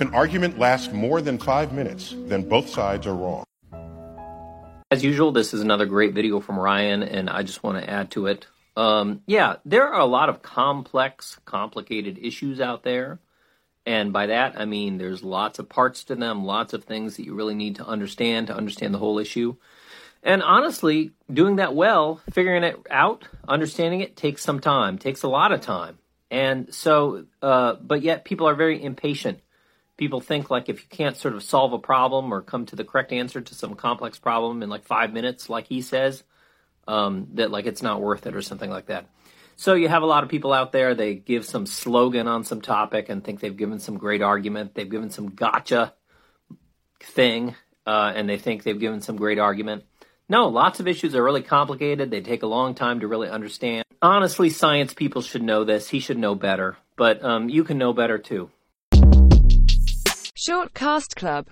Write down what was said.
If an argument lasts more than five minutes, then both sides are wrong. As usual, this is another great video from Ryan, and I just want to add to it. Um, yeah, there are a lot of complex, complicated issues out there. And by that, I mean there's lots of parts to them, lots of things that you really need to understand to understand the whole issue. And honestly, doing that well, figuring it out, understanding it takes some time, takes a lot of time. And so, uh, but yet people are very impatient people think like if you can't sort of solve a problem or come to the correct answer to some complex problem in like five minutes, like he says, um, that like it's not worth it or something like that. So you have a lot of people out there, they give some slogan on some topic and think they've given some great argument. They've given some gotcha thing, uh, and they think they've given some great argument. No, lots of issues are really complicated. They take a long time to really understand. Honestly, science people should know this. He should know better, but um, you can know better too. Short Cast Club